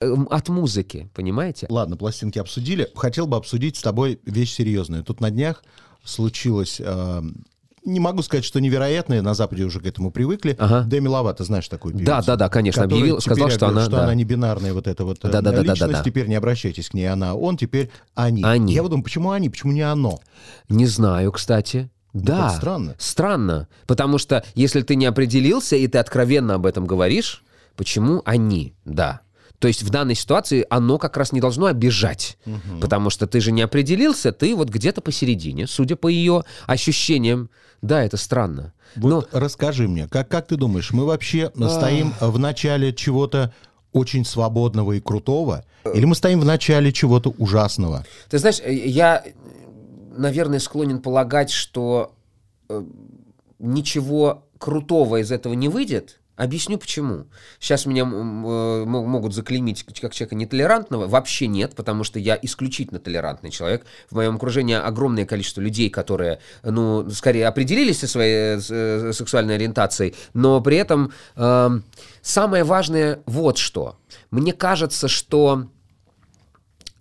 эм, от музыки, понимаете? Ладно, пластинки обсудили. Хотел бы обсудить с тобой вещь серьезную. Тут на днях случилось... Э, не могу сказать, что невероятное, на Западе уже к этому привыкли. Ага. Деми Ловато, знаешь такую певицу? Да, да, да, конечно, объявил, сказал, что она... что да. она не бинарная вот эта вот э, Да, да, да, да, личность, да, да. теперь не обращайтесь к ней, она, он, теперь они. Они. Я вот думаю, почему они, почему не оно? Не знаю, кстати. Да. это странно. Странно. Потому что если ты не определился, и ты откровенно об этом говоришь, почему они? Да. То есть в данной ситуации оно как раз не должно обижать. Потому что ты же не определился, ты вот где-то посередине, судя по ее ощущениям. Да, это странно. Вот расскажи мне, как, как ты думаешь, мы вообще стоим в начале чего-то очень свободного и крутого, или мы стоим в начале чего-то ужасного? Ты знаешь, э, я, наверное, склонен полагать, что э, ничего крутого из этого не выйдет. Объясню почему. Сейчас меня э, мо- могут заклеймить как человека нетолерантного. Вообще нет, потому что я исключительно толерантный человек. В моем окружении огромное количество людей, которые, ну, скорее определились со своей э, э, сексуальной ориентацией, но при этом эм, самое важное вот что. Мне кажется, что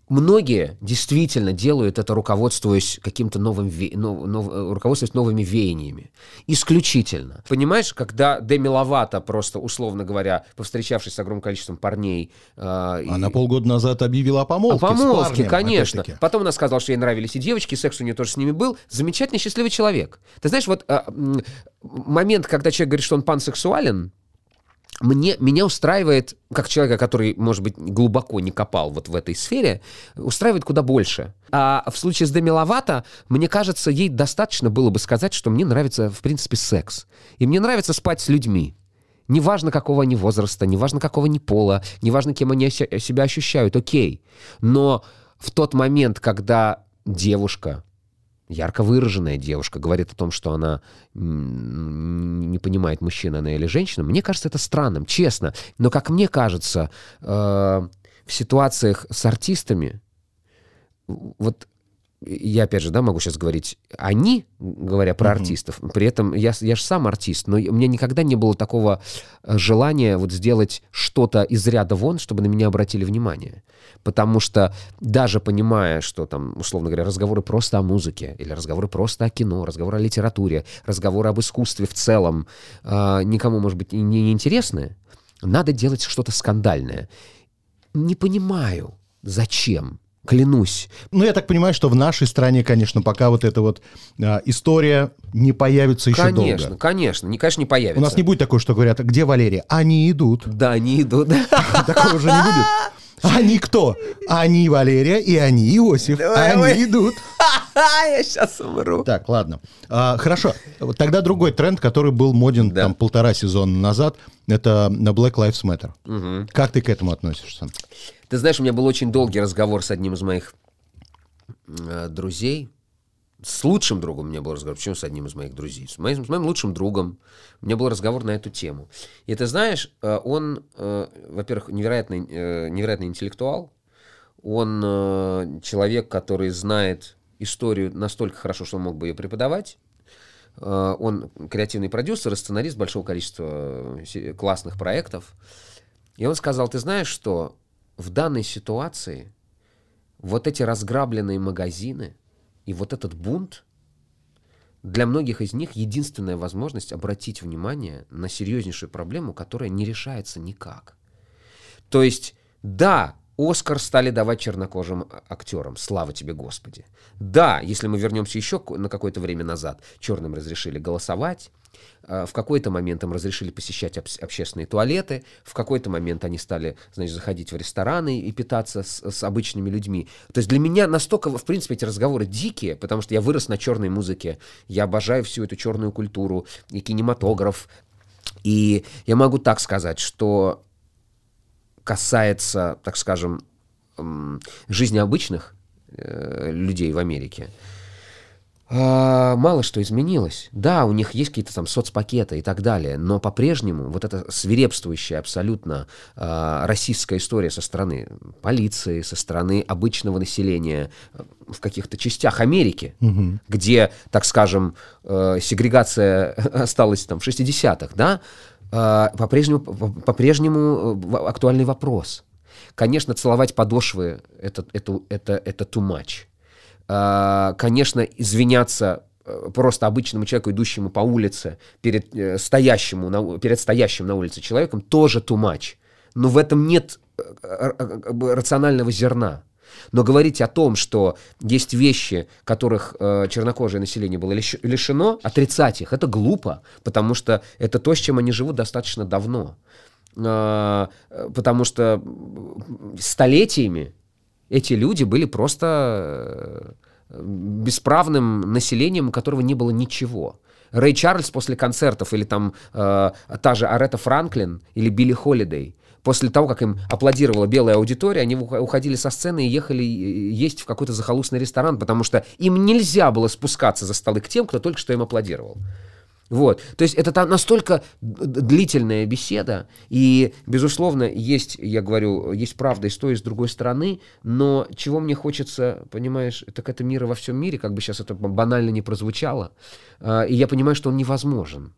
Многие действительно делают это, руководствуясь каким-то новым, ве- нов- нов- э, руководствуясь новыми веяниями. Исключительно. Понимаешь, когда Деми Ловато, просто, условно говоря, повстречавшись с огромным количеством парней... э, и- Она полгода назад объявила о помолвке. о помолвке, парнем, конечно. опять-таки. Потом она сказала, что ей нравились и девочки, и секс у нее тоже с ними был. Замечательный, счастливый человек. Ты знаешь, вот м, момент, когда человек говорит, что он пансексуален, мне, меня устраивает, как человека, который, может быть, глубоко не копал вот в этой сфере, устраивает куда больше. А в случае с Деми Ловато, мне кажется, ей достаточно было бы сказать, что мне нравится, в принципе, секс. И мне нравится спать с людьми. Неважно, какого они возраста, неважно, какого они пола, неважно, кем они себя ощущают, окей. Но в тот момент, когда девушка, ярко выраженная девушка, говорит о том, что она не понимает, мужчина она или женщина, мне кажется это странным, честно. Но, как мне кажется, э, в ситуациях с артистами, вот я опять же, да, могу сейчас говорить они, говоря про артистов, при этом я, я же сам артист, но у меня никогда не было такого э, желания вот сделать что-то из ряда вон, чтобы на меня обратили внимание. Потому что даже понимая, что там, условно говоря, разговоры просто о музыке, или разговоры просто о кино, разговоры о литературе, разговоры об искусстве в целом, э, никому, может быть, и не, не интересны, надо делать что-то скандальное. Не понимаю, зачем. Клянусь. Ну, я так понимаю, что в нашей стране, конечно, пока вот эта вот а, история не появится еще конечно, долго. конечно, не, конечно, не появится. У нас не будет такого, что говорят, где Валерия? Они идут. Да, они идут. Такого уже не будет. Они кто? Они Валерия и они Иосиф. Давай, Они давай. идут. Я сейчас умру. Так, ладно. А, хорошо. Тогда другой тренд, который был моден Да. там полтора сезона назад, это Black Lives Matter. Как ты к этому относишься? Ты знаешь, у меня был очень долгий разговор с одним из моих э, друзей. С лучшим другом у меня был разговор. Почему с одним из моих друзей? С моим, с моим лучшим другом. У меня был разговор на эту тему. И ты знаешь, э, он, э, во-первых, невероятный, э, невероятный интеллектуал. Он э, человек, который знает историю настолько хорошо, что он мог бы ее преподавать. Э, Он креативный продюсер и сценарист большого количества э, классных проектов. И он сказал, ты знаешь что, в данной ситуации вот эти разграбленные магазины и вот этот бунт, для многих из них единственная возможность обратить внимание на серьезнейшую проблему, которая не решается никак. То есть, да, Оскар стали давать чернокожим актерам. Слава тебе, Господи. Да, если мы вернемся еще на какое-то время назад, черным разрешили голосовать, в какой-то момент им разрешили посещать обс- общественные туалеты, в какой-то момент они стали, значит, заходить в рестораны и питаться с, с обычными людьми. То есть для меня настолько, в принципе, эти разговоры дикие, потому что я вырос на черной музыке, я обожаю всю эту черную культуру и кинематограф. И я могу так сказать, что касается, так скажем, жизни обычных э, людей в Америке, а, мало что изменилось. Да, у них есть какие-то там соцпакеты и так далее, но по-прежнему вот эта свирепствующая абсолютно а, российская история со стороны полиции, со стороны обычного населения э, в каких-то частях Америки, где, так скажем, э, сегрегация осталась там в 60-х, да, а, по-прежнему, по- по-прежнему э, в- актуальный вопрос. Конечно, целовать подошвы это, это, это, это too much. А, конечно, извиняться э, просто обычному человеку, идущему по улице, перед, э, стоящему на, перед стоящим на улице человеком, тоже much. Но в этом нет э, рационального зерна. Но говорить о том, что есть вещи, которых э, чернокожее население было лиш, лишено, отрицать их, это глупо, потому что это то, с чем они живут достаточно давно. Э, потому что столетиями эти люди были просто э, бесправным населением, у которого не было ничего. Рэй Чарльз после концертов, или там э, та же Арета Франклин, или Билли Холидей, после того, как им аплодировала белая аудитория, они уходили со сцены и ехали есть в какой-то захолустный ресторан, потому что им нельзя было спускаться за столы к тем, кто только что им аплодировал. Вот. То есть это настолько длительная беседа, и, безусловно, есть, я говорю, есть правда и с той, и с другой стороны, но чего мне хочется, понимаешь, так это мира во всем мире, как бы сейчас это банально не прозвучало, а, и я понимаю, что он невозможен,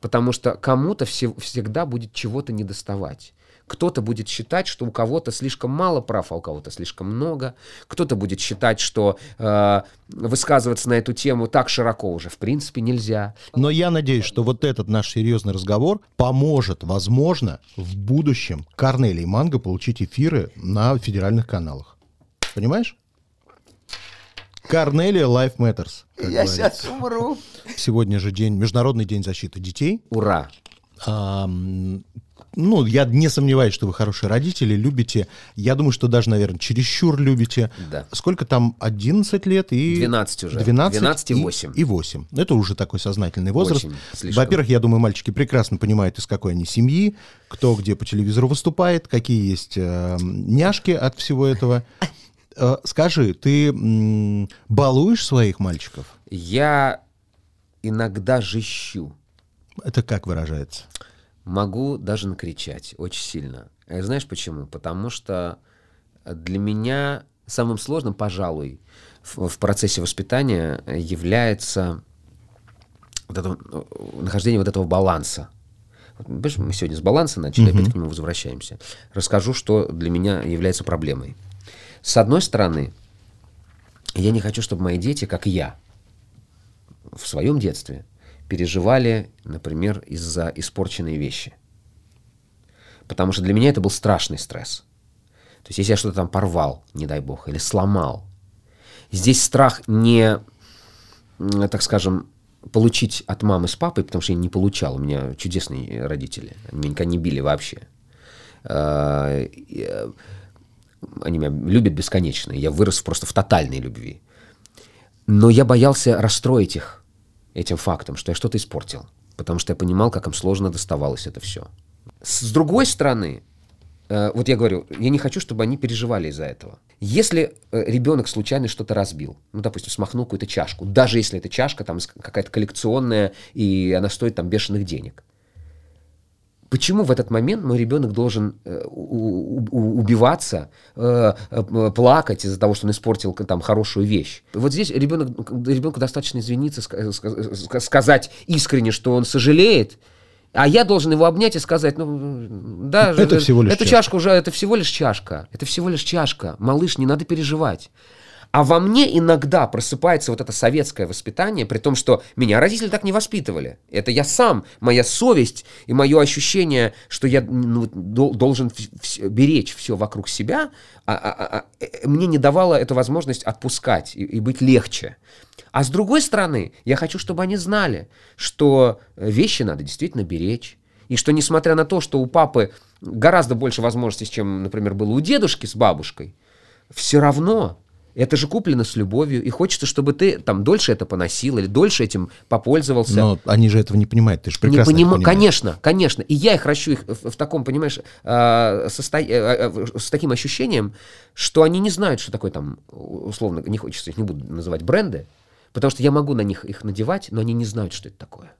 потому что кому-то всегда будет чего-то недоставать. Кто-то будет считать, что у кого-то слишком мало прав, а у кого-то слишком много. Кто-то будет считать, что э, высказываться на эту тему так широко уже в принципе нельзя. Но я надеюсь, что вот этот наш серьезный разговор поможет, возможно, в будущем Корнелии Манго получить эфиры на федеральных каналах. Понимаешь? Корнелия Life Matters. Я говорится. сейчас умру. Сегодня же день, Международный день защиты детей. Ура! А, ну, я не сомневаюсь, что вы хорошие родители, любите. Я думаю, что даже, наверное, чересчур любите. Да. Сколько там? 11 лет и... 12 уже. 12, 12 и 8. И, и 8. Это уже такой сознательный возраст. Во-первых, я думаю, мальчики прекрасно понимают, из какой они семьи, кто где по телевизору выступает, какие есть э, няшки от всего этого. Э, скажи, ты м, балуешь своих мальчиков? Я иногда жищу. Это как выражается? Могу даже накричать очень сильно. А знаешь почему? Потому что для меня самым сложным, пожалуй, в, в процессе воспитания является вот это, нахождение вот этого баланса. Вот, мы сегодня с баланса начали, uh-huh. опять к нему возвращаемся. Расскажу, что для меня является проблемой. С одной стороны, я не хочу, чтобы мои дети, как я, в своем детстве, переживали, например, из-за испорченной вещи. Потому что для меня это был страшный стресс. То есть если я что-то там порвал, не дай бог, или сломал, здесь страх не, так скажем, получить от мамы с папой, потому что я не получал, у меня чудесные родители, они меня никогда не били вообще. А, э, они меня любят бесконечно, я вырос просто в тотальной любви. Но я боялся расстроить их, этим фактом, что я что-то испортил, потому что я понимал, как им сложно доставалось это все. С другой стороны, э, вот я говорю, я не хочу, чтобы они переживали из-за этого. Если э, ребенок случайно что-то разбил, ну, допустим, смахнул какую-то чашку, даже если эта чашка там какая-то коллекционная, и она стоит там бешеных денег, Почему в этот момент мой ребенок должен э, убиваться, э, э, плакать из-за того, что он испортил там хорошую вещь? Вот здесь ребенок, ребенку достаточно извиниться, сказать искренне, что он сожалеет, а я должен его обнять и сказать, ну, да, это всего лишь эту чашка. чашку уже, это всего лишь чашка, это всего лишь чашка, малыш, не надо переживать. А во мне иногда просыпается вот это советское воспитание, при том, что меня родители так не воспитывали. Это я сам, моя совесть и мое ощущение, что я ну, должен беречь все вокруг себя, а, а, а, а, э, мне не давало эту возможность отпускать и, и быть легче. А с другой стороны, я хочу, чтобы они знали, что вещи надо действительно беречь. И что несмотря на то, что у папы гораздо больше возможностей, чем, например, было у дедушки с бабушкой, все равно это же куплено с любовью, и хочется, чтобы ты там дольше это поносил или дольше этим попользовался. Но они же этого не понимают, ты же прекрасно не поним... Конечно, конечно. И я их ращу их в, в таком, понимаешь, э, состо... Э, с таким ощущением, что они не знают, что такое там, условно, не хочется, их не буду называть бренды, потому что я могу на них их надевать, но они не знают, что это такое.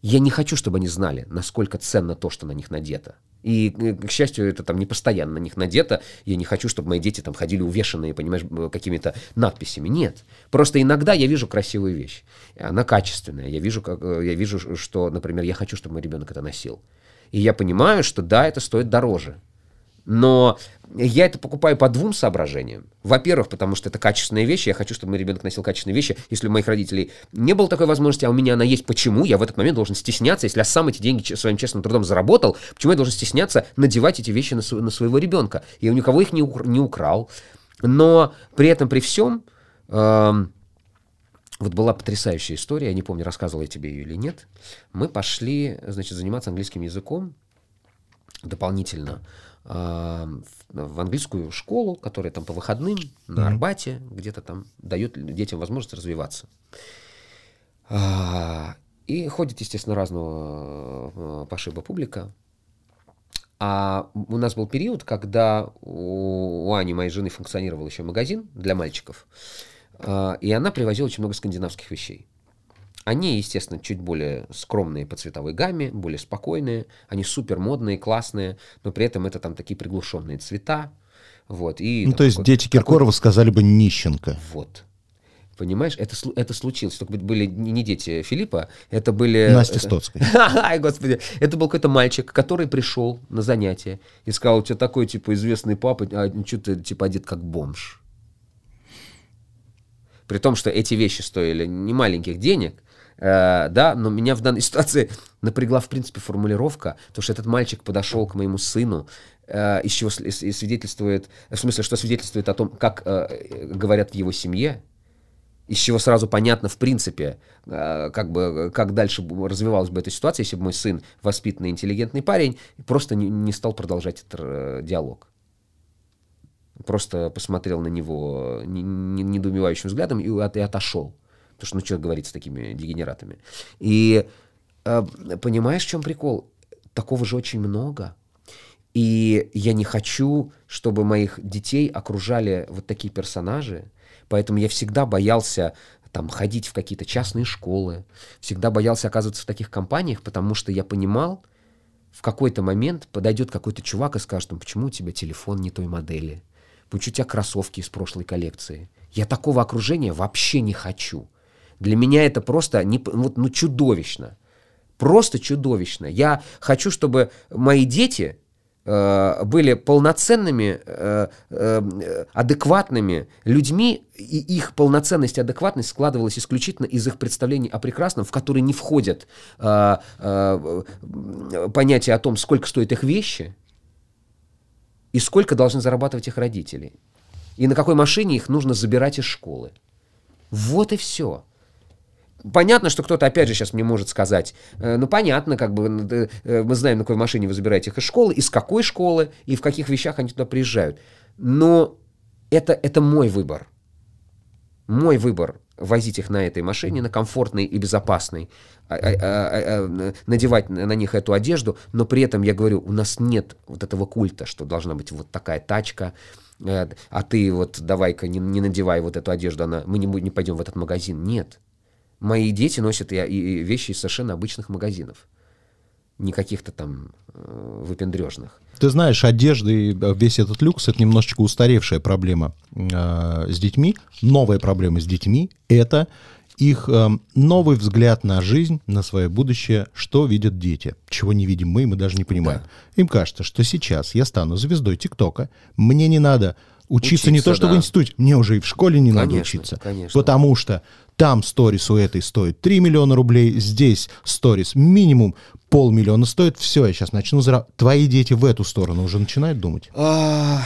Я не хочу, чтобы они знали, насколько ценно то, что на них надето. И, э, к счастью, это там не постоянно на них надето. Я не хочу, чтобы мои дети там ходили увешанные, понимаешь, какими-то надписями. Нет. Просто иногда я вижу красивую вещь. Она качественная. Я вижу, как, э, я вижу, что, например, я хочу, чтобы мой ребенок это носил. И я понимаю, что да, это стоит дороже. Но я это покупаю по двум соображениям. Во-первых, потому что это качественные вещи. Я хочу, чтобы мой ребенок носил качественные вещи. Если у моих родителей не было такой возможности, а у меня она есть, почему я в этот момент должен стесняться, если я сам эти деньги своим честным трудом заработал, почему я должен стесняться надевать эти вещи на, на своего ребенка? Я у никого их не, не украл. Но при этом, при всем, э, вот была потрясающая история, я не помню, рассказывал я тебе ее или нет. Мы пошли, значит, заниматься английским языком дополнительно э, в английскую школу, которая там по выходным на Арбате где-то там дает детям возможность развиваться. А, и ходит, естественно, разного э, пошиба публика. А у нас был период, когда у, Ани, моей жены, функционировал еще магазин для мальчиков. А, и она привозила очень много скандинавских вещей. Они, естественно, чуть более скромные по цветовой гамме, более спокойные, они супер модные, классные, но при этом это там такие приглушенные цвета. Вот, и, ну, то есть дети Киркорова сказали бы нищенко. Вот. Понимаешь, это, это случилось. Только были не дети Филиппа, это были... Настя Стоцкая. Ай, господи. Это был какой-то мальчик, который пришел на занятие и сказал, у тебя такой, типа, известный папа, а что ты, типа, одет как бомж. При том, что эти вещи стоили не маленьких денег, Э, да, но меня в данной ситуации напрягла, в принципе, формулировка, то что этот мальчик подошел к моему сыну, э, из чего свидетельствует, в смысле, что свидетельствует о том, как э, говорят в его семье, из чего сразу понятно, в принципе, как бы, как дальше развивалась бы эта ситуация, если бы мой сын, воспитанный, интеллигентный парень, просто не, стал продолжать этот диалог. Просто посмотрел на него недоумевающим взглядом и отошел. Потому что, ну, что говорить с такими дегенератами. И э, понимаешь, в чем прикол? Такого же очень много. И я не хочу, чтобы моих детей окружали вот такие персонажи. Поэтому я всегда боялся там ходить в какие-то частные школы, всегда боялся оказываться в таких компаниях, потому что я понимал, в какой-то момент подойдет какой-то чувак и скажет, ну почему у тебя телефон не той модели? Почему у тебя кроссовки из прошлой коллекции? Я такого окружения вообще не хочу. Для меня это просто не, вот, ну, чудовищно. Просто чудовищно. Я хочу, чтобы мои дети э, были полноценными, э, э, адекватными людьми, и их полноценность и адекватность складывалась исключительно из их представлений о прекрасном, в которые не входят э, э, понятие о том, сколько стоят их вещи и сколько должны зарабатывать их родители. И на какой машине их нужно забирать из школы. Вот и все. Понятно, что кто-то опять же сейчас мне может сказать, э, ну понятно, как бы э, мы знаем, на какой машине вы забираете их из школы, из какой школы и в каких вещах они туда приезжают. Но это, это мой выбор. Мой выбор возить их на этой машине, на комфортной и безопасной, а, а, а, надевать на них эту одежду, но при этом я говорю, у нас нет вот этого культа, что должна быть вот такая тачка, э, а ты вот давай-ка не, не надевай вот эту одежду, она, мы не, не пойдем в этот магазин. Нет. Мои дети носят и, и вещи из совершенно обычных магазинов. Не каких-то там э, выпендрежных. Ты знаешь, одежда и э, весь этот люкс — это немножечко устаревшая проблема э, с детьми. Новая проблема с детьми — это их э, новый взгляд на жизнь, на свое будущее, что видят дети, чего не видим мы, мы даже не понимаем. Да. Им кажется, что сейчас я стану звездой ТикТока, мне не надо учиться, учиться не то, что да. в институте, мне уже и в школе не конечно, надо учиться. Конечно. Потому что там сторис у этой стоит 3 миллиона рублей, здесь сторис минимум полмиллиона стоит. Все, я сейчас начну зарабатывать. Твои дети в эту сторону уже начинают думать? А,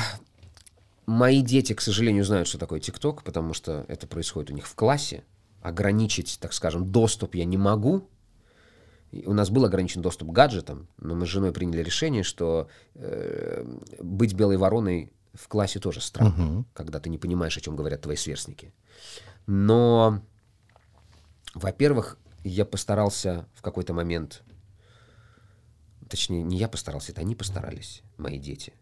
мои дети, к сожалению, знают, что такое ТикТок, потому что это происходит у них в классе. Ограничить, так скажем, доступ я не могу. У нас был ограничен доступ к гаджетам, но мы с женой приняли решение, что э, быть белой вороной в классе тоже странно, угу. когда ты не понимаешь, о чем говорят твои сверстники. Но во-первых, я постарался в какой-то момент, точнее, не я постарался, это они постарались, мои дети,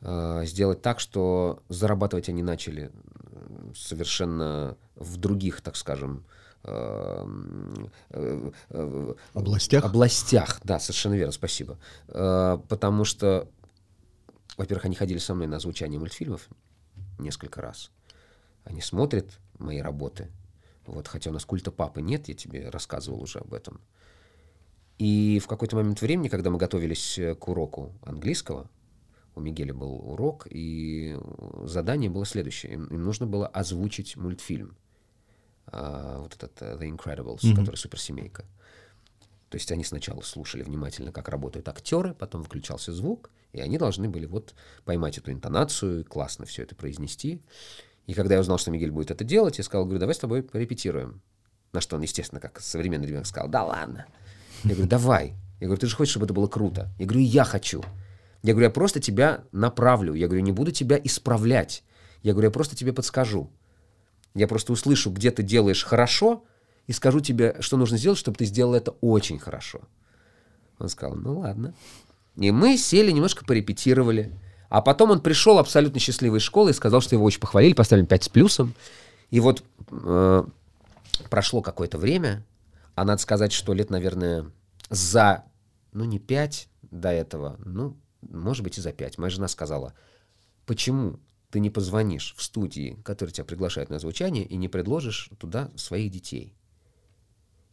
э, сделать так, что зарабатывать они начали совершенно в других, так скажем, э, э, областях? Областях, да, совершенно верно, спасибо. Потому что, во-первых, они ходили со мной на звучание мультфильмов несколько раз. Они смотрят мои работы, вот, хотя у нас культа папы нет, я тебе рассказывал уже об этом. И в какой-то момент времени, когда мы готовились э, к уроку английского, у Мигеля был урок, и задание было следующее. Им, им нужно было озвучить мультфильм. Uh, вот этот uh, The Incredibles, mm-hmm. который суперсемейка. То есть они сначала слушали внимательно, как работают актеры, потом выключался звук, и они должны были вот поймать эту интонацию, классно все это произнести. И когда я узнал, что Мигель будет это делать, я сказал, говорю, давай с тобой порепетируем. На что он, естественно, как современный ребенок, сказал, да ладно. Я говорю, давай. Я говорю, ты же хочешь, чтобы это было круто? Я говорю, я хочу. Я говорю, я просто тебя направлю. Я говорю, не буду тебя исправлять. Я говорю, я просто тебе подскажу. Я просто услышу, где ты делаешь хорошо, и скажу тебе, что нужно сделать, чтобы ты сделал это очень хорошо. Он сказал, ну ладно. И мы сели, немножко порепетировали. А потом он пришел абсолютно счастливой из школы и сказал, что его очень похвалили, поставили 5 с плюсом. И вот э, прошло какое-то время, а надо сказать, что лет, наверное, за, ну не 5 до этого, ну может быть, и за пять. Моя жена сказала, почему ты не позвонишь в студии, которые тебя приглашают на звучание, и не предложишь туда своих детей?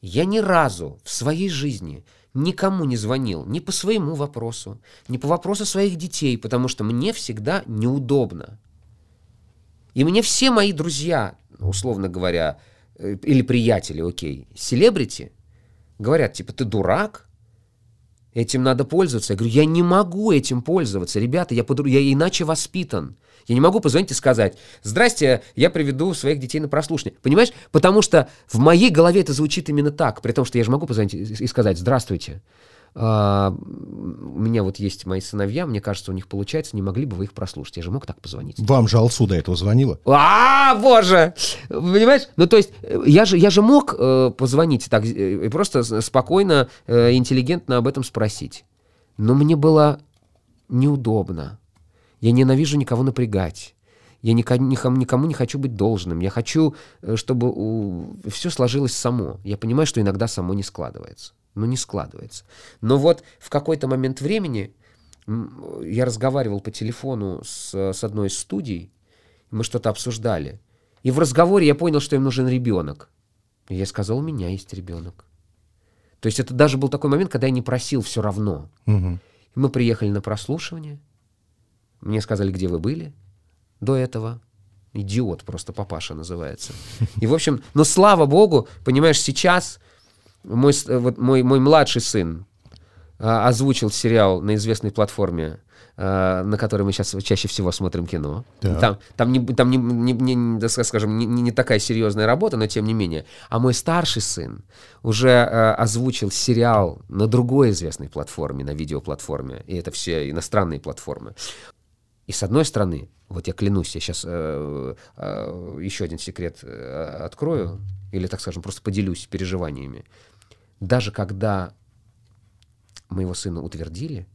Я ни разу в своей жизни никому не звонил ни по своему вопросу, ни по вопросу своих детей, потому что мне всегда неудобно. И мне все мои друзья, условно говоря, э, или приятели, окей, селебрити, говорят, типа, ты дурак, Этим надо пользоваться. Я говорю, я не могу этим пользоваться. Ребята, я, под... я иначе воспитан. Я не могу позвонить и сказать, здрасте, я приведу своих детей на прослушивание. Понимаешь? Потому что в моей голове это звучит именно так. При том, что я же могу позвонить и сказать, здравствуйте. А, у меня вот есть мои сыновья, мне кажется, у них получается, не могли бы вы их прослушать? Я же мог так позвонить. Вам же Алсу до этого звонила? А, боже! Понимаешь? Ну, то есть, я же, я же мог э, позвонить так э, просто спокойно, э, интеллигентно об этом спросить. Но мне было неудобно. Я ненавижу никого напрягать. Я никому, никому не хочу быть должным. Я хочу, э, чтобы у... все сложилось само. Я понимаю, что иногда само не складывается но не складывается. Но вот в какой-то момент времени я разговаривал по телефону с, с одной из студий, мы что-то обсуждали. И в разговоре я понял, что им нужен ребенок. И я сказал, у меня есть ребенок. То есть это даже был такой момент, когда я не просил все равно. Угу. Мы приехали на прослушивание. Мне сказали, где вы были до этого. Идиот просто папаша называется. И, в общем, но слава богу, понимаешь, сейчас мой, вот мой, мой младший сын а, озвучил сериал на известной платформе, а, на которой мы сейчас чаще всего смотрим кино. Да. Там, там, не, там не, не, не, скажем, не, не такая серьезная работа, но тем не менее. А мой старший сын уже а, озвучил сериал на другой известной платформе, на видеоплатформе. И это все иностранные платформы. И с одной стороны, вот я клянусь, я сейчас э, э, еще один секрет э, открою, или, так скажем, просто поделюсь переживаниями даже когда моего сына утвердили,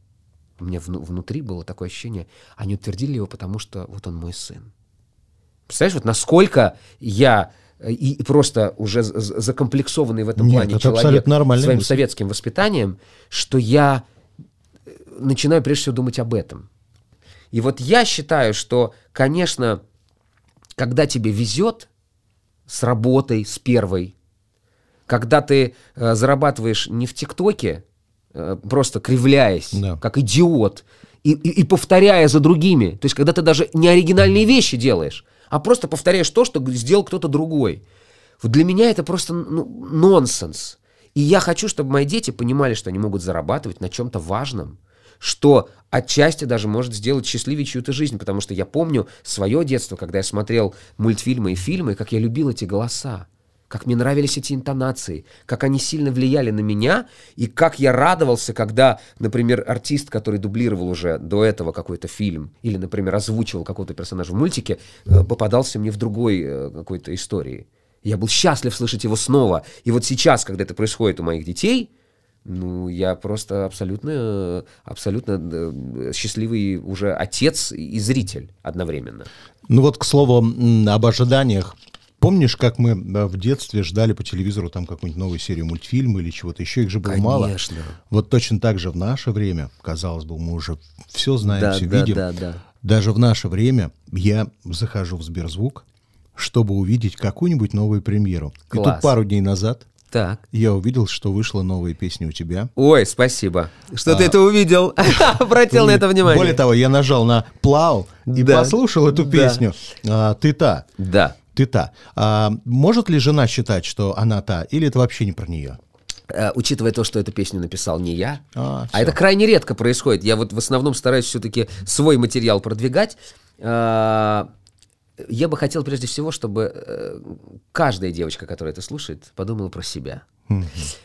у меня вну, внутри было такое ощущение, они утвердили его, потому что вот он мой сын. Представляешь, вот насколько я э, и просто уже закомплексованный в этом Нет, плане человек своим мысль. советским воспитанием, что я э, начинаю прежде всего думать об этом. И вот я считаю, что, конечно, когда тебе везет с работой, с первой, когда ты э, зарабатываешь не в ТикТоке, э, просто кривляясь, да. как идиот, и, и, и повторяя за другими. То есть, когда ты даже не оригинальные вещи делаешь, а просто повторяешь то, что сделал кто-то другой. Вот для меня это просто ну, нонсенс. И я хочу, чтобы мои дети понимали, что они могут зарабатывать на чем-то важном, что отчасти даже может сделать счастливее чью-то жизнь, потому что я помню свое детство, когда я смотрел мультфильмы и фильмы, как я любил эти голоса как мне нравились эти интонации, как они сильно влияли на меня, и как я радовался, когда, например, артист, который дублировал уже до этого какой-то фильм, или, например, озвучивал какого-то персонажа в мультике, э, попадался мне в другой э, какой-то истории. Я был счастлив слышать его снова. И вот сейчас, когда это происходит у моих детей, ну, я просто абсолютно, абсолютно э, счастливый уже отец и зритель одновременно. Ну вот, к слову, об ожиданиях Помнишь, как мы в детстве ждали по телевизору там какую-нибудь новую серию мультфильма или чего-то еще? Их же было Конечно. мало. Вот точно так же в наше время, казалось бы, мы уже все знаем, да, все да, видим. Да, да. Даже в наше время я захожу в Сберзвук, чтобы увидеть какую-нибудь новую премьеру. Класс. И тут пару дней назад Так. Я увидел, что вышла новая песня у тебя. Ой, спасибо. Что а... ты это увидел? Обратил на это внимание. Более того, я нажал на плау и да. послушал эту песню. Да. А, ты та. Да. Ты та. А, может ли жена считать, что она та, или это вообще не про нее? Uh, учитывая то, что эту песню написал не я, а, а это крайне редко происходит. Я вот в основном стараюсь все-таки свой материал продвигать. Uh, я бы хотел прежде всего, чтобы э, каждая девочка, которая это слушает, подумала про себя.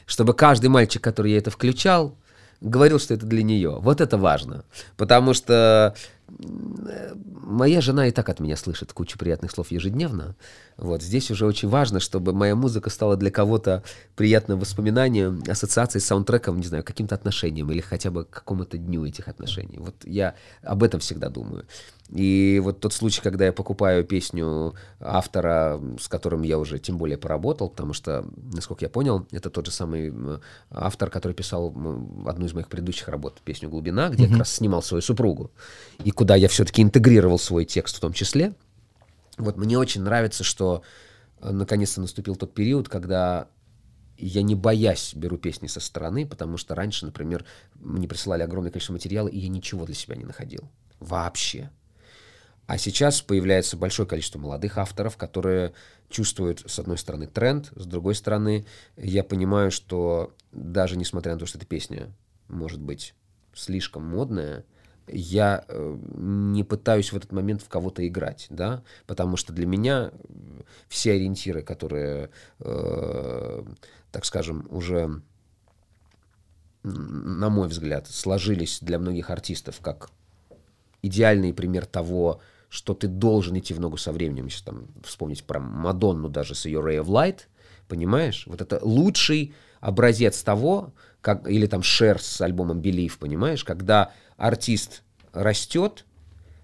Чтобы каждый мальчик, который я это включал, говорил, что это для нее. Вот это важно. Потому что моя жена и так от меня слышит кучу приятных слов ежедневно. Вот здесь уже очень важно, чтобы моя музыка стала для кого-то приятным воспоминанием, ассоциацией с саундтреком, не знаю, каким-то отношением или хотя бы к какому-то дню этих отношений. Вот я об этом всегда думаю. И вот тот случай, когда я покупаю песню автора, с которым я уже тем более поработал, потому что, насколько я понял, это тот же самый автор, который писал одну из моих предыдущих работ, песню «Глубина», где mm-hmm. как раз снимал свою супругу, и куда я все-таки интегрировал свой текст в том числе. Вот мне очень нравится, что э, наконец-то наступил тот период, когда я не боясь беру песни со стороны, потому что раньше, например, мне присылали огромное количество материала, и я ничего для себя не находил. Вообще. А сейчас появляется большое количество молодых авторов, которые чувствуют, с одной стороны, тренд, с другой стороны, я понимаю, что даже несмотря на то, что эта песня может быть слишком модная, я э, не пытаюсь в этот момент в кого-то играть, да, потому что для меня все ориентиры, которые, э, так скажем, уже, на мой взгляд, сложились для многих артистов как идеальный пример того, что ты должен идти в ногу со временем. Сейчас там вспомнить про Мадонну даже с ее Ray of Light, понимаешь? Вот это лучший образец того, как, или там Шер с альбомом Believe, понимаешь? Когда артист растет,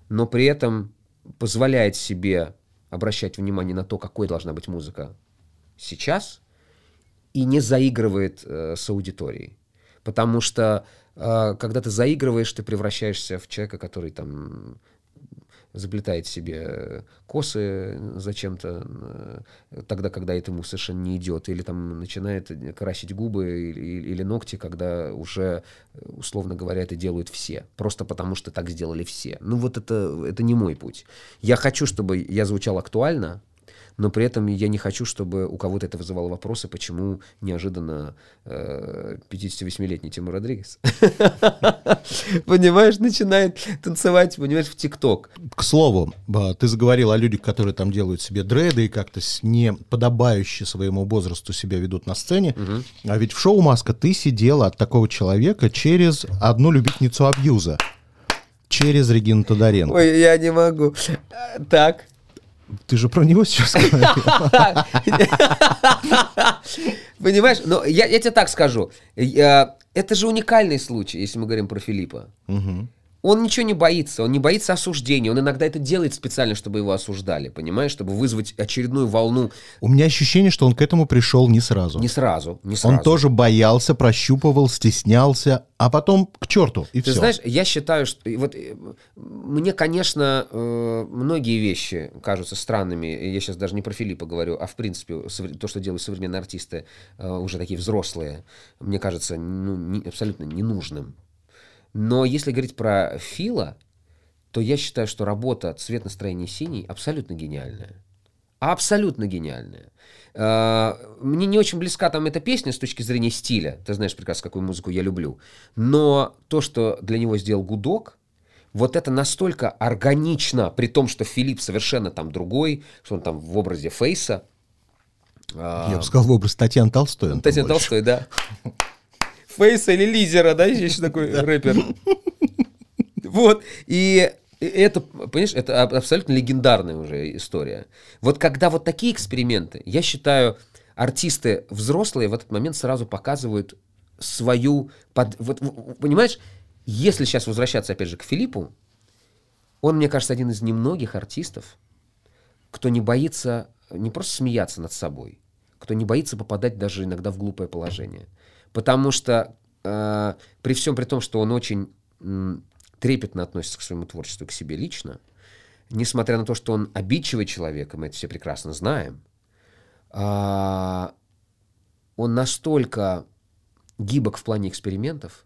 но при этом позволяет себе обращать внимание на то, какой должна быть музыка сейчас, и не заигрывает э, с аудиторией. Потому что э, когда ты заигрываешь, ты превращаешься в человека, который там заплетает себе косы зачем-то, э, тогда, когда это ему совершенно не идет, или там начинает красить губы или, или ногти, когда уже, условно говоря, это делают все, просто потому что так сделали все. Ну вот это, это не мой путь. Я хочу, чтобы я звучал актуально, но при этом я не хочу, чтобы у кого-то это вызывало вопросы, почему неожиданно э, 58-летний Тимур Родригес, понимаешь, начинает танцевать, понимаешь, в ТикТок. К слову, ты заговорил о людях, которые там делают себе дреды и как-то не подобающе своему возрасту себя ведут на сцене. А ведь в шоу «Маска» ты сидела от такого человека через одну любительницу абьюза через Регину Тодоренко. Ой, я не могу. Так. Ты же про него сейчас. Понимаешь? Но я, я тебе так скажу. Это же уникальный случай, если мы говорим про Филиппа. Угу он ничего не боится, он не боится осуждения, он иногда это делает специально, чтобы его осуждали, понимаешь, чтобы вызвать очередную волну. У меня ощущение, что он к этому пришел не сразу. Не сразу, не сразу. Он тоже боялся, прощупывал, стеснялся, а потом к черту, и Ты все. знаешь, я считаю, что... Вот, э, мне, конечно, э, многие вещи кажутся странными, я сейчас даже не про Филиппа говорю, а в принципе то, что делают современные артисты, э, уже такие взрослые, мне кажется ну, не, абсолютно ненужным. Но если говорить про Фила, то я считаю, что работа «Цвет настроения синий» абсолютно гениальная. Абсолютно гениальная. А, мне не очень близка там эта песня с точки зрения стиля. Ты знаешь прекрасно, какую музыку я люблю. Но то, что для него сделал Гудок, вот это настолько органично, при том, что Филипп совершенно там другой, что он там в образе Фейса. Я бы сказал, в образе Татьяны Толстой. Татьяна Толстой, да. Фейса или Лизера, да, еще такой рэпер. Вот, и это, понимаешь, это абсолютно легендарная уже история. Вот когда вот такие эксперименты, я считаю, артисты взрослые в этот момент сразу показывают свою... Под... Вот, понимаешь, если сейчас возвращаться опять же к Филиппу, он, мне кажется, один из немногих артистов, кто не боится не просто смеяться над собой, кто не боится попадать даже иногда в глупое положение. Потому что э, при всем при том, что он очень э, трепетно относится к своему творчеству, к себе лично, несмотря на то, что он обидчивый человек, и мы это все прекрасно знаем, э, он настолько гибок в плане экспериментов,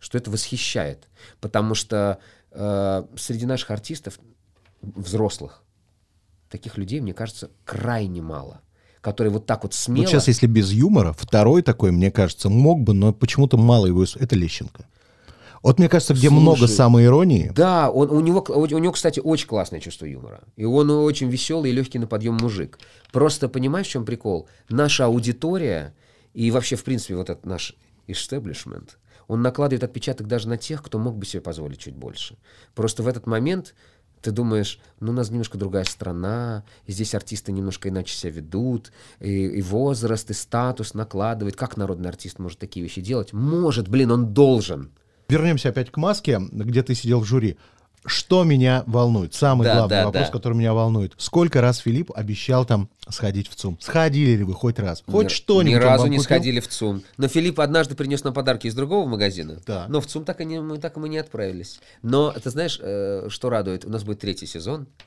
что это восхищает. Потому что э, среди наших артистов, взрослых, таких людей, мне кажется, крайне мало которые вот так вот смело... Вот сейчас, если без юмора, второй такой, мне кажется, мог бы, но почему-то мало его... Это Лещенко. Вот мне кажется, где Слушай, много самоиронии. Да, он, у, него, у него, кстати, очень классное чувство юмора. И он очень веселый и легкий на подъем мужик. Просто понимаешь, в чем прикол? Наша аудитория и вообще, в принципе, вот этот наш establishment, он накладывает отпечаток даже на тех, кто мог бы себе позволить чуть больше. Просто в этот момент ты думаешь, ну, у нас немножко другая страна, и здесь артисты немножко иначе себя ведут, и, и возраст, и статус накладывает. Как народный артист может такие вещи делать? Может, блин, он должен. Вернемся опять к маске, где ты сидел в жюри. Что меня волнует? Самый да, главный да, вопрос, да. который меня волнует. Сколько раз Филипп обещал там сходить в ЦУМ? Сходили ли вы хоть раз? Хоть ни, что-нибудь? Ни разу не купил? сходили в ЦУМ. Но Филипп однажды принес нам подарки из другого магазина. Да. Но в цум так и, не, мы, так и мы не отправились. Но ты знаешь, э, что радует? У нас будет третий сезон.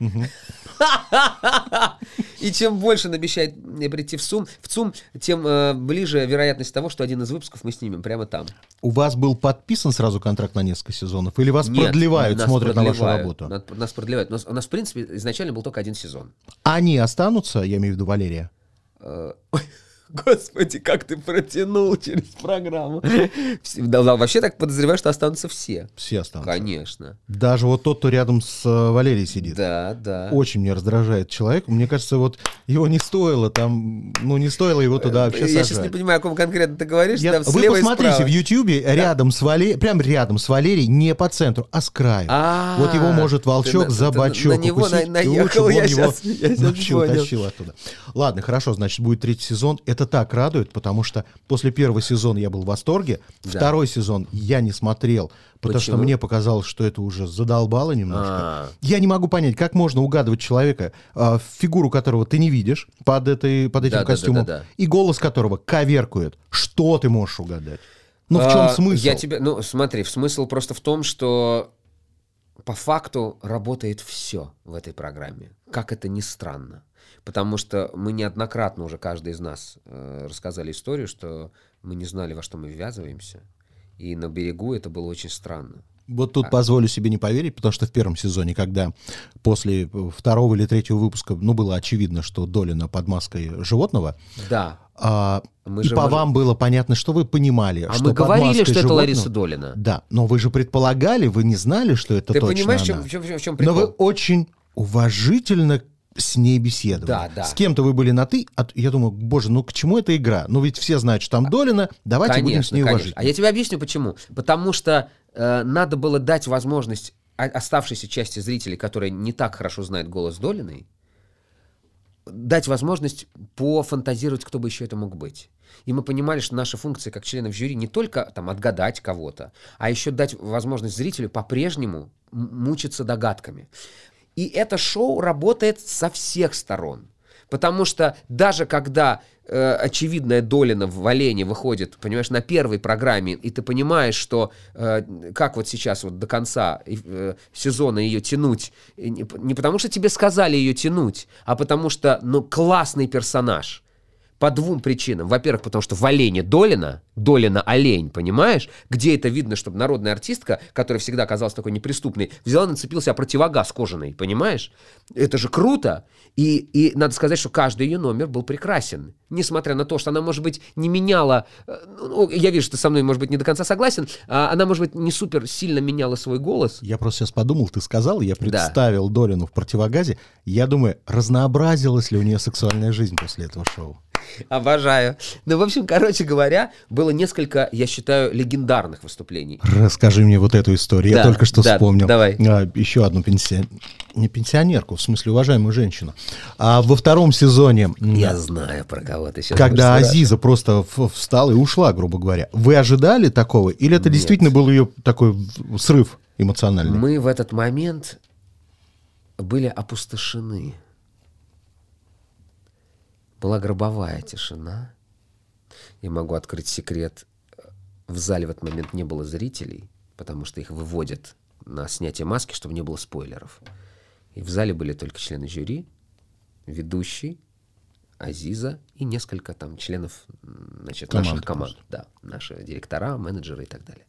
И чем больше он обещает прийти в ЦУМ, в ЦУМ, тем э, ближе вероятность того, что один из выпусков мы снимем прямо там. У вас был подписан сразу контракт на несколько сезонов? Или вас продлевают, смотрят на вашу работу? Нас продлевают. У нас, в принципе, изначально был только один сезон. Они останутся, я имею в виду Валерия? Э, Господи, как ты протянул через программу. Вообще так подозреваю, что останутся все. Все останутся. Конечно. Даже вот тот, кто рядом с э, Валерией сидит. Да, да. Очень мне раздражает человек. Мне кажется, вот его не стоило там, ну не стоило его туда вообще Я сажать. сейчас не понимаю, о ком конкретно ты говоришь. Я, вы посмотрите в Ютьюбе да. рядом с Валерией, прям рядом с Валерией, не по центру, а с краю. А-а-а. Вот его может волчок за бочок на, него наехал, я сейчас, я сейчас понял. оттуда. Ладно, хорошо, значит, будет третий сезон. Это так радует, потому что после первого сезона я был в восторге, да. второй сезон я не смотрел, потому Почему? что мне показалось, что это уже задолбало немножко. А-а-а. Я не могу понять, как можно угадывать человека, э, фигуру которого ты не видишь под, этой, под этим да, костюмом, да, да, да, да. и голос которого коверкует. Что ты можешь угадать? Ну, в чем а, смысл? Я тебе, ну, смотри, смысл просто в том, что по факту работает все в этой программе. Как это ни странно потому что мы неоднократно уже каждый из нас э, рассказали историю, что мы не знали, во что мы ввязываемся, и на берегу это было очень странно. Вот тут а... позволю себе не поверить, потому что в первом сезоне, когда после второго или третьего выпуска, ну, было очевидно, что Долина под маской животного, да. А, мы и по можем... вам было понятно, что вы понимали, а что мы говорили, что животного... это Лариса Долина. Да, но вы же предполагали, вы не знали, что это Ты точно понимаешь, она. В чем, в чем, в чем прикол? Но вы очень уважительно с ней беседовали. Да, да. С кем-то вы были на «ты», а я думаю, боже, ну к чему эта игра? Ну ведь все знают, что там Долина, давайте конечно, будем с ней уважить. А я тебе объясню, почему. Потому что э, надо было дать возможность оставшейся части зрителей, которые не так хорошо знают голос Долиной, дать возможность пофантазировать, кто бы еще это мог быть. И мы понимали, что наша функция как членов жюри не только там, отгадать кого-то, а еще дать возможность зрителю по-прежнему мучиться догадками. И это шоу работает со всех сторон. Потому что даже когда э, очевидная Долина в Валене выходит, понимаешь, на первой программе, и ты понимаешь, что э, как вот сейчас вот до конца э, сезона ее тянуть, не, не потому что тебе сказали ее тянуть, а потому что, ну, классный персонаж – по двум причинам. Во-первых, потому что в олене Долина, Долина олень, понимаешь? Где это видно, чтобы народная артистка, которая всегда казалась такой неприступной, взяла, нацепил себя противогаз кожаный, понимаешь? Это же круто. И, и надо сказать, что каждый ее номер был прекрасен. Несмотря на то, что она, может быть, не меняла... Э, ну, я вижу, что ты со мной, может быть, не до конца согласен. А она, может быть, не супер сильно меняла свой голос. Я просто сейчас подумал, ты сказал, я представил да. Долину в противогазе. Я думаю, разнообразилась ли у нее сексуальная жизнь после этого шоу? Обожаю. Ну, в общем, короче говоря, было несколько, я считаю, легендарных выступлений. Расскажи мне вот эту историю. Да, я только что да, вспомнил. Давай. А, еще одну пенсионерку. Не пенсионерку, в смысле уважаемую женщину. А во втором сезоне... Я знаю, про кого ты сейчас Когда Азиза просто встала и ушла, грубо говоря. Вы ожидали такого? Или это Нет. действительно был ее такой срыв эмоциональный? Мы в этот момент были опустошены была гробовая тишина. Я могу открыть секрет. В зале в этот момент не было зрителей, потому что их выводят на снятие маски, чтобы не было спойлеров. И в зале были только члены жюри, ведущий, Азиза и несколько там членов значит, Команд, наших команд. Да, наши директора, менеджеры и так далее.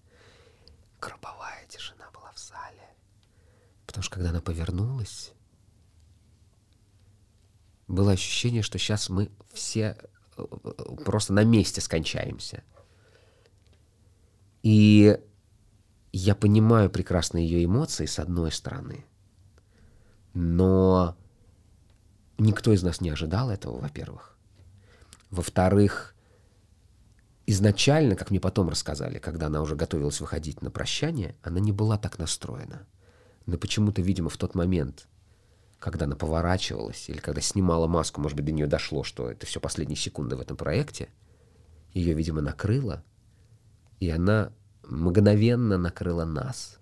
Гробовая тишина была в зале. Потому что когда она повернулась, было ощущение, что сейчас мы все э, просто на месте скончаемся. И я понимаю прекрасно ее эмоции, с одной стороны, но никто из нас не ожидал этого, во-первых. Во-вторых, изначально, как мне потом рассказали, когда она уже готовилась выходить на прощание, она не была так настроена. Но почему-то, видимо, в тот момент, когда она поворачивалась или когда снимала маску, может быть, до нее дошло, что это все последние секунды в этом проекте, ее, видимо, накрыло, и она мгновенно накрыла нас.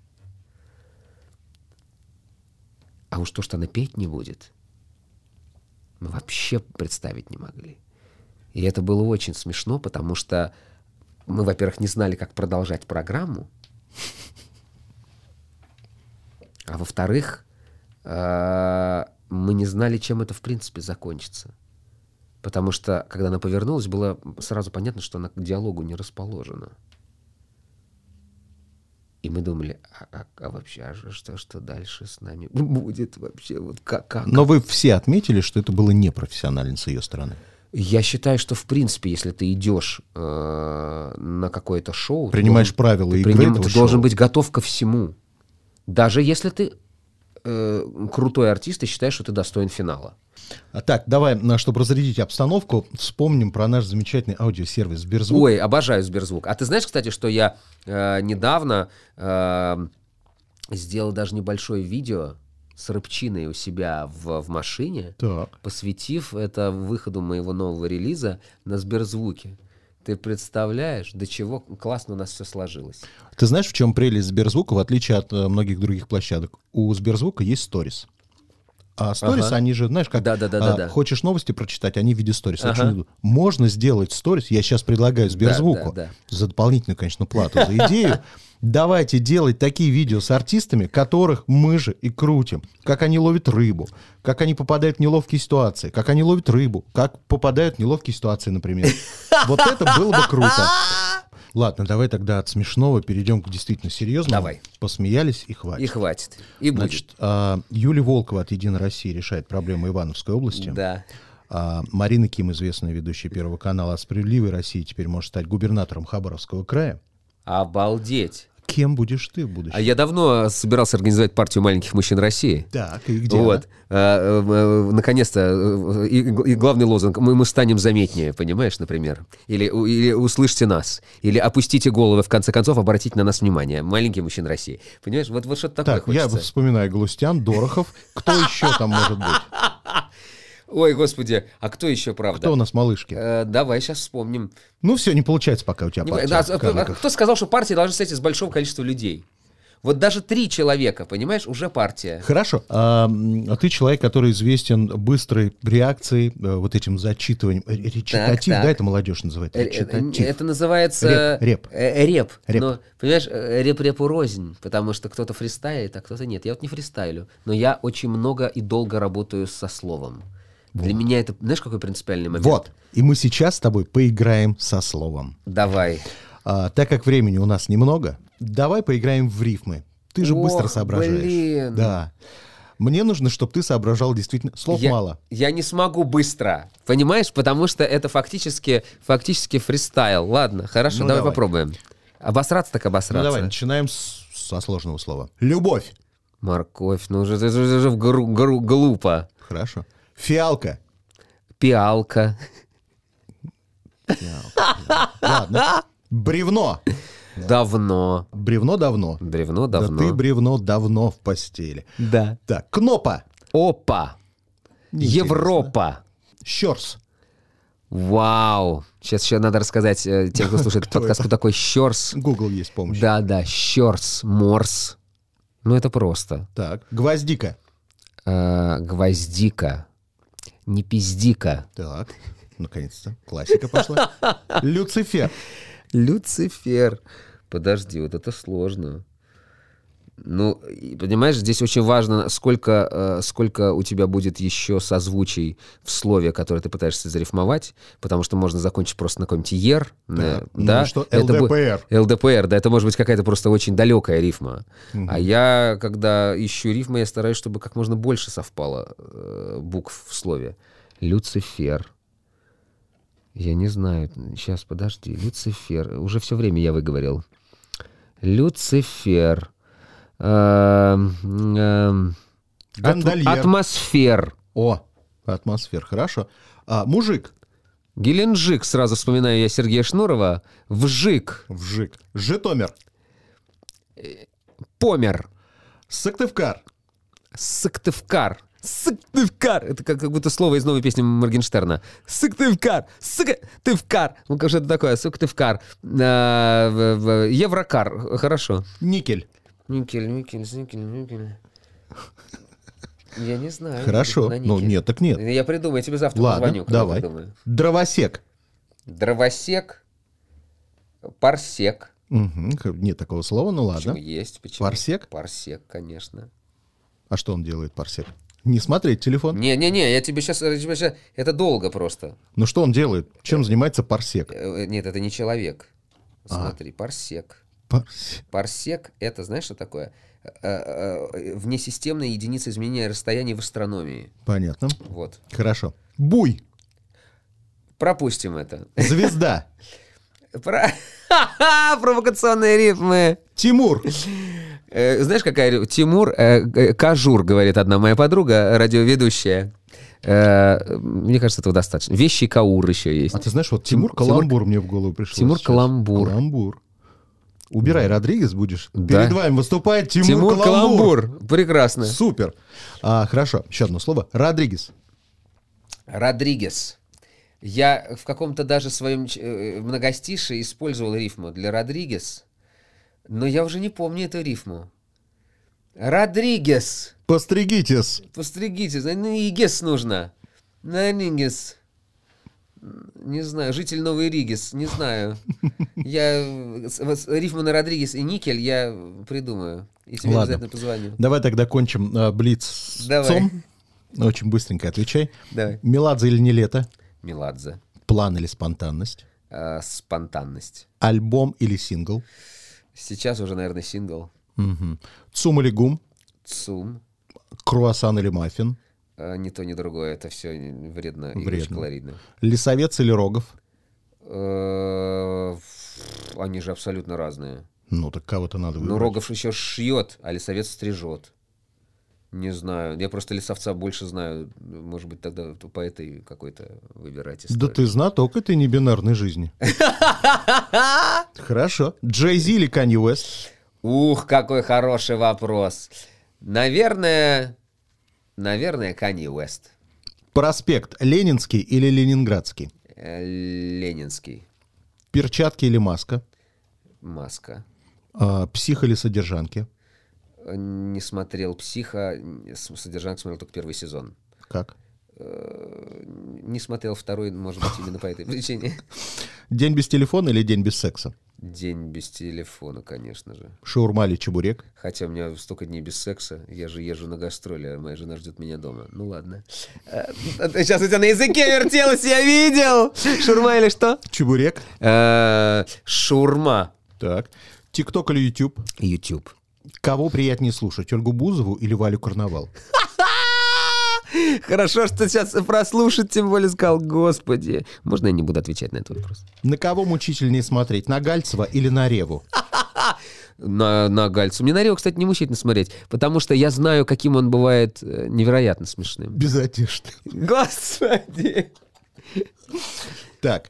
А уж то, что она петь не будет, мы вообще представить не могли. И это было очень смешно, потому что мы, во-первых, не знали, как продолжать программу, а во-вторых, мы не знали, чем это в принципе закончится. Потому что, когда она повернулась, было сразу понятно, что она к диалогу не расположена. И мы думали, а, а, а вообще, а что, что дальше с нами будет вообще? Вот как, как? Но вы все отметили, что это было непрофессионально с ее стороны. Я считаю, что в принципе, если ты идешь э, на какое-то шоу, принимаешь ты правила ты игры, приним, ты должен быть готов ко всему, даже если ты э, крутой артист и считаешь, что ты достоин финала. А так, давай, чтобы разрядить обстановку, вспомним про наш замечательный аудиосервис Сберзвук. Ой, обожаю Сберзвук. А ты знаешь, кстати, что я э, недавно э, сделал даже небольшое видео с рыбчиной у себя в, в машине, так. посвятив это выходу моего нового релиза на Сберзвуке. Ты представляешь, до чего классно у нас все сложилось. Ты знаешь, в чем прелесть Сберзвука, в отличие от э, многих других площадок? У Сберзвука есть сторис. А сторис, ага. они же, знаешь, как да, да, да, а, да, хочешь новости прочитать, они в виде сторис. Ага. Можно сделать сторис, я сейчас предлагаю Сберзвуку, да, да, да. за дополнительную, конечно, плату за идею, давайте делать такие видео с артистами, которых мы же и крутим. Как они ловят рыбу, как они попадают в неловкие ситуации, как они ловят рыбу, как попадают в неловкие ситуации, например. Вот это было бы круто. Ладно, давай тогда от смешного перейдем к действительно серьезному. Давай. Посмеялись и хватит. И хватит. И будет. Значит, а, Юлия Волкова от «Единой России» решает проблему Ивановской области. Да. А Марина Ким, известная ведущая Первого канала о справедливой России, теперь может стать губернатором Хабаровского края. Обалдеть. Кем будешь ты в будущем? А я давно собирался организовать партию маленьких мужчин России. Так, и где Вот. А, а, наконец-то, и, и главный лозунг, мы, мы станем заметнее, понимаешь, например. Или, или услышьте нас. Или опустите головы, в конце концов, обратите на нас внимание. Маленькие мужчины России. Понимаешь, вот, вот что-то такое Так, хочется. я вспоминаю Галустян, Дорохов. Кто еще там может быть? Ой, господи, а кто еще, правда? Кто у нас малышки? Э, давай сейчас вспомним. Ну все, не получается пока у тебя партия. Да, а, а кто сказал, что партия должна состоять из большого количества людей? Вот даже три человека, понимаешь, уже партия. Хорошо. А, а ты человек, который известен быстрой реакцией, э, вот этим зачитыванием. Речитатив, да, это молодежь называет? Речитатив. Это называется... Реп. Реп. Э, реп. реп. Но, понимаешь, реп-репу рознь, потому что кто-то фристайлит, а кто-то нет. Я вот не фристайлю, но я очень много и долго работаю со словом. Для вот. меня это, знаешь, какой принципиальный момент? Вот. И мы сейчас с тобой поиграем со словом. Давай. А, так как времени у нас немного, давай поиграем в рифмы. Ты же Ох, быстро соображаешь. Блин. Да. Мне нужно, чтобы ты соображал действительно. Слов я, мало. Я не смогу быстро. Понимаешь? Потому что это фактически, фактически фристайл. Ладно, хорошо, ну, давай, давай попробуем. Обосраться так обосраться. Ну давай, начинаем с, со сложного слова. Любовь. Морковь. Ну уже, уже, уже, уже гру, гру, глупо. Хорошо. Фиалка. Пиалка. Ладно. Бревно. Давно. Бревно давно. Бревно давно. Да ты бревно давно в постели. Да. Так, кнопа. Опа. Европа. Щерс. Вау. Сейчас еще надо рассказать э, тем, кто слушает подкаст, кто такой щерс. Google есть помощь. Да, да, щерс, морс. Ну, это просто. Так, гвоздика. Э, гвоздика. Не пиздика. Так, наконец-то. Классика пошла. Люцифер. Люцифер. Подожди, вот это сложно. Ну, понимаешь, здесь очень важно, сколько, э, сколько у тебя будет еще созвучий в слове, которое ты пытаешься зарифмовать, потому что можно закончить просто на каком-нибудь «ер». Да, да? Ну, что ЛДПР. Это ЛДПР, да, это может быть какая-то просто очень далекая рифма. Угу. А я, когда ищу рифмы, я стараюсь, чтобы как можно больше совпало э, букв в слове. Люцифер. Я не знаю. Сейчас, подожди. Люцифер. Уже все время я выговорил. Люцифер. Эм, эм, атмосфер. О, атмосфер, хорошо. А, мужик. Геленджик, сразу вспоминаю я Сергея Шнурова. Вжик. Вжик. Житомир. Помер. Сыктывкар. Сыктывкар. Сыктывкар. Это как, как будто слово из новой песни Моргенштерна. Сыктывкар. Сыктывкар. Ну, как же это такое? Сыктывкар. А, Еврокар. Хорошо. Никель. Никель, никель, никель, никель. Я не знаю. Хорошо. Ну, нет, так нет. Я придумаю, я тебе завтра Ладно, позвоню. давай. Дровосек. Дровосек. Парсек. Угу, нет такого слова, ну ладно. Почему есть? Почему? Парсек? Парсек, конечно. А что он делает, парсек? Не смотреть телефон? Не-не-не, я тебе сейчас, я тебе сейчас... Это долго просто. Ну что он делает? Чем занимается парсек? Э, нет, это не человек. А. Смотри, а. парсек. Парсек. Парсек — это, знаешь, что такое? Э, э, внесистемная единица изменения расстояния в астрономии. Понятно. Вот. Хорошо. Буй. Пропустим это. Звезда. Про... Провокационные рифмы. Тимур. Э, знаешь, какая... Тимур Кажур, говорит одна моя подруга, радиоведущая. Мне кажется, этого достаточно. Вещи Каур еще есть. А ты знаешь, вот Тимур Каламбур Тимур... мне в голову пришел. Тимур сейчас. Каламбур. Каламбур. Убирай Родригес будешь. Да. Перед вами выступает Тимур, Тимур Каламбур. Каламбур. Прекрасно. Супер. А, хорошо, еще одно слово. Родригес. Родригес. Я в каком-то даже своем э, многостише использовал рифму для Родригес, но я уже не помню эту рифму. Родригес. Постригитесь. Постригитесь. Ну и гес нужно. Родригес. Не знаю, житель Новой Риги, не знаю. Я Рифмана Родригес и Никель я придумаю. И тебе Ладно. обязательно позвоню. Давай тогда кончим э, блиц Давай. Очень быстренько отвечай. Давай. Меладзе или не лето? Меладзе. План или спонтанность? А, спонтанность. Альбом или сингл? Сейчас уже, наверное, сингл. Угу. ЦУМ или ГУМ? ЦУМ. Круассан или маффин? А, ни то, ни другое. Это все вредно, вредно. и очень калорийно. Лесовец или Рогов? Э, они же абсолютно разные. Ну, так кого-то надо выбрать. Ну, Рогов еще шьет, а лесовец стрижет. Не знаю. Я просто лесовца больше знаю. Может быть, тогда по этой какой-то выбирать историю. Да ты знаток этой небинарной жизни. Хорошо. Джей или Канье Уэст? Ух, какой хороший вопрос. Наверное, Наверное, Канье Уэст. Проспект Ленинский или Ленинградский? Э, Ленинский. Перчатки или маска? Маска. А, псих или содержанки? Не смотрел психа, содержанку смотрел только первый сезон. Как? Э, не смотрел второй, может быть, именно по этой причине. День без телефона или день без секса? День без телефона, конечно же. Шаурма или чебурек? Хотя у меня столько дней без секса. Я же езжу на гастроли, а моя жена ждет меня дома. Ну ладно. Сейчас у тебя на языке вертелось, я видел! Шаурма или что? Чебурек. Э, шаурма. Так. Тикток или Ютуб? Ютуб. Кого приятнее слушать, Ольгу Бузову или Валю Карнавал? Хорошо, что сейчас прослушать, тем более сказал, господи. Можно я не буду отвечать на этот вопрос? На кого мучительнее смотреть, на Гальцева или на Реву? на, на Гальцу. Мне на Реву, кстати, не мучительно смотреть, потому что я знаю, каким он бывает э, невероятно смешным. Безотешным. Господи! Так,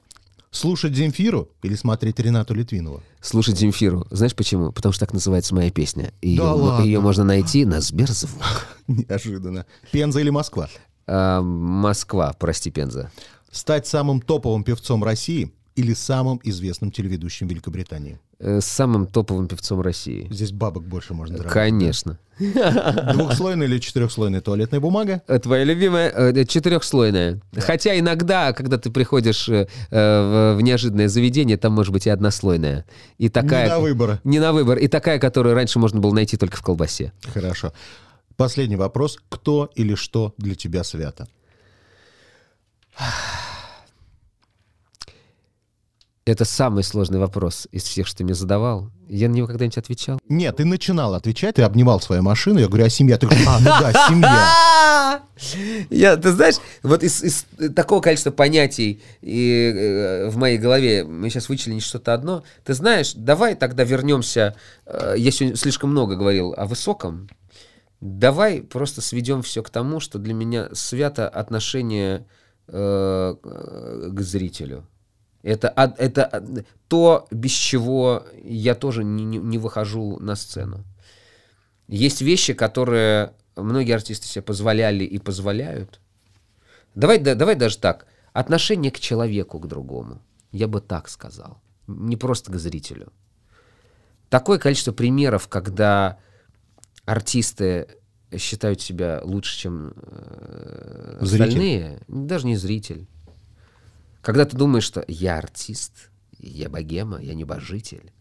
Слушать Земфиру или смотреть Ренату Литвинову? Слушать Земфиру. Знаешь почему? Потому что так называется моя песня. Ее, да ладно. ее можно найти на Сберзвук. Неожиданно. Пенза или Москва? А, Москва, прости, Пенза. Стать самым топовым певцом России или самым известным телеведущим Великобритании? Э, с самым топовым певцом России. Здесь бабок больше можно заработать. Конечно. Двухслойная или четырехслойная туалетная бумага? Э, твоя любимая э, четырехслойная. Да. Хотя иногда, когда ты приходишь э, в, в неожиданное заведение, там может быть и однослойная. И такая, не на выбор. Не на выбор. И такая, которую раньше можно было найти только в колбасе. Хорошо. Последний вопрос. Кто или что для тебя свято? Это самый сложный вопрос из всех, что ты мне задавал. Я на него когда-нибудь отвечал? Нет, ты начинал отвечать, ты обнимал свою машину, я говорю, а семья? Ты говоришь, а, ну да, семья. Я, ты знаешь, вот из, из такого количества понятий и, э, в моей голове мы сейчас вычленили что-то одно. Ты знаешь, давай тогда вернемся, э, я сегодня слишком много говорил о высоком, давай просто сведем все к тому, что для меня свято отношение э, к зрителю это, это то, без чего я тоже не, не выхожу на сцену. Есть вещи, которые многие артисты себе позволяли и позволяют. Давай, да, давай даже так. Отношение к человеку, к другому. Я бы так сказал. Не просто к зрителю. Такое количество примеров, когда артисты считают себя лучше, чем э, остальные. Даже не зритель. Когда ты думаешь, что я артист, я богема, я небожитель,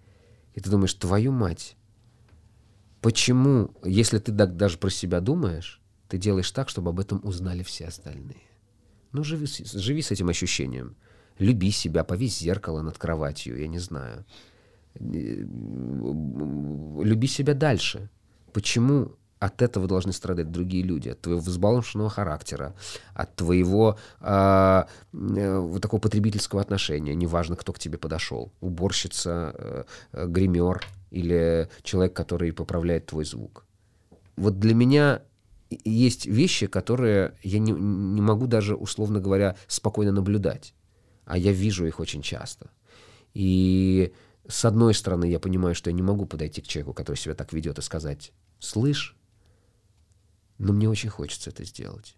и ты думаешь, твою мать, почему, если ты так даже про себя думаешь, ты делаешь так, чтобы об этом узнали все остальные? Ну, живи, живи с этим ощущением. Люби себя, повесь зеркало над кроватью, я не знаю. Люби себя дальше. Почему от этого должны страдать другие люди, от твоего взбалмошенного характера, от твоего э, э, такого потребительского отношения, неважно, кто к тебе подошел, уборщица, э, э, гример или человек, который поправляет твой звук. Вот для меня есть вещи, которые я не, не могу даже, условно говоря, спокойно наблюдать, а я вижу их очень часто. И с одной стороны, я понимаю, что я не могу подойти к человеку, который себя так ведет, и сказать, слышь, но мне очень хочется это сделать.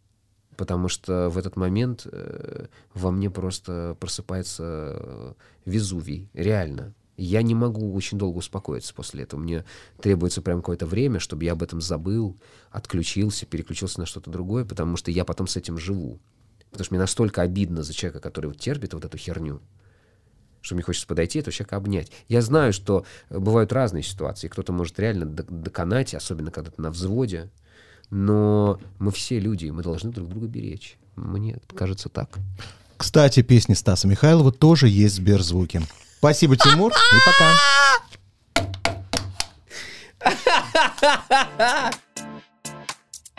Потому что в этот момент э, во мне просто просыпается э, Везувий. Реально. Я не могу очень долго успокоиться после этого. Мне требуется прям какое-то время, чтобы я об этом забыл, отключился, переключился на что-то другое, потому что я потом с этим живу. Потому что мне настолько обидно за человека, который вот терпит вот эту херню, что мне хочется подойти этого человека обнять. Я знаю, что бывают разные ситуации. Кто-то может реально доконать, особенно когда ты на взводе, но мы все люди, мы должны друг друга беречь. Мне кажется так. Кстати, песни Стаса Михайлова тоже есть в Сберзвуке. Спасибо, Тимур, и пока.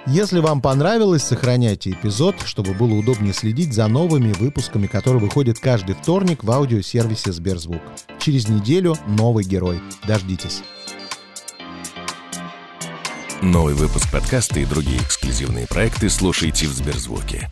Если вам понравилось, сохраняйте эпизод, чтобы было удобнее следить за новыми выпусками, которые выходят каждый вторник в аудиосервисе Сберзвук. Через неделю новый герой. Дождитесь. Новый выпуск подкаста и другие эксклюзивные проекты слушайте в Сберзвуке.